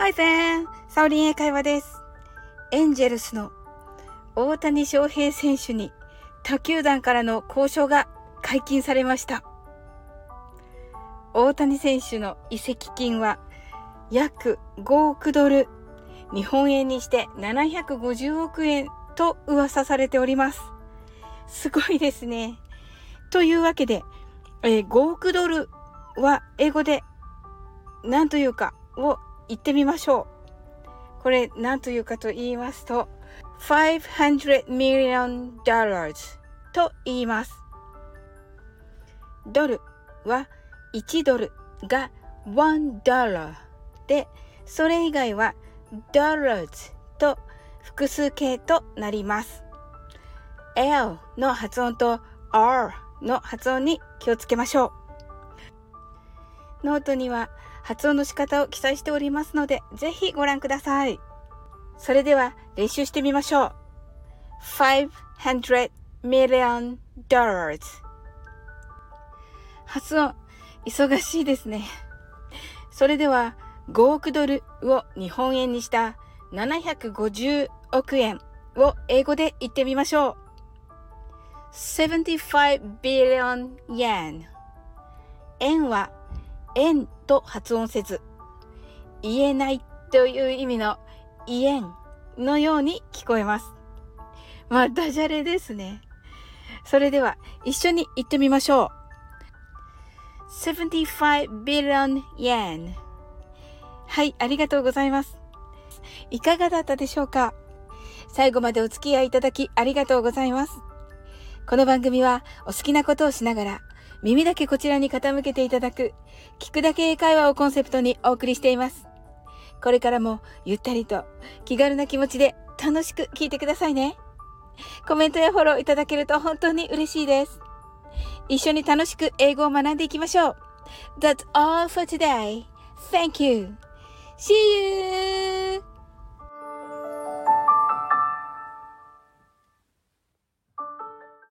イセンサオリン英会話です。エンジェルスの大谷翔平選手に他球団からの交渉が解禁されました。大谷選手の移籍金は約5億ドル、日本円にして750億円と噂されております。すごいですね。というわけで、えー、5億ドルは英語で何というかを言ってみましょう。これ何というかと言いますと、500 million dollars と言います。ドルは1ドルが1 dollar で、それ以外は dollars と複数形となります。L の発音と R の発音に気をつけましょう。ノートには発音の仕方を記載しておりますので、ぜひご覧ください。それでは練習してみましょう。500 million dollars 発音、忙しいですね。それでは5億ドルを日本円にした750億円を英語で言ってみましょう。75 billion yen 円は円と発音せず言えないという意味の言えんのように聞こえます。まあ、ダジャレですね。それでは一緒に言ってみましょう。75 billion yen はい、ありがとうございます。いかがだったでしょうか？最後までお付き合いいただきありがとうございます。この番組はお好きなことをしながら耳だけこちらに傾けていただく聞くだけ英会話をコンセプトにお送りしています。これからもゆったりと気軽な気持ちで楽しく聞いてくださいね。コメントやフォローいただけると本当に嬉しいです。一緒に楽しく英語を学んでいきましょう。That's all for today. Thank you. See you!